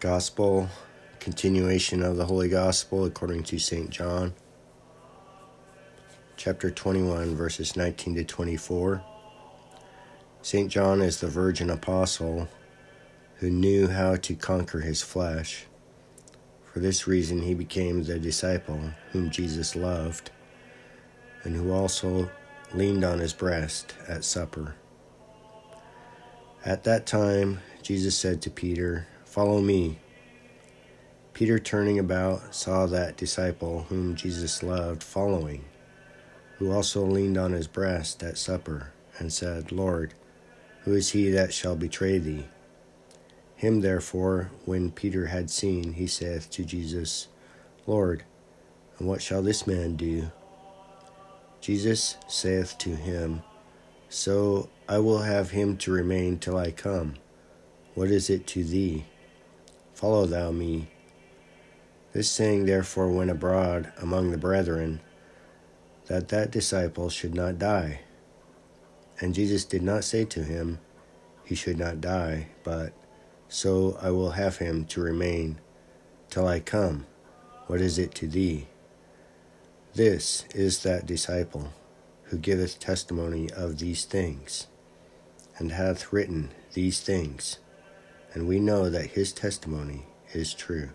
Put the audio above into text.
Gospel, continuation of the Holy Gospel according to St. John, chapter 21, verses 19 to 24. St. John is the virgin apostle who knew how to conquer his flesh. For this reason, he became the disciple whom Jesus loved and who also leaned on his breast at supper. At that time, Jesus said to Peter, Follow me. Peter, turning about, saw that disciple whom Jesus loved following, who also leaned on his breast at supper, and said, Lord, who is he that shall betray thee? Him therefore, when Peter had seen, he saith to Jesus, Lord, and what shall this man do? Jesus saith to him, So I will have him to remain till I come. What is it to thee? Follow thou me. This saying therefore went abroad among the brethren, that that disciple should not die. And Jesus did not say to him, He should not die, but, So I will have him to remain till I come. What is it to thee? This is that disciple who giveth testimony of these things, and hath written these things and we know that his testimony is true.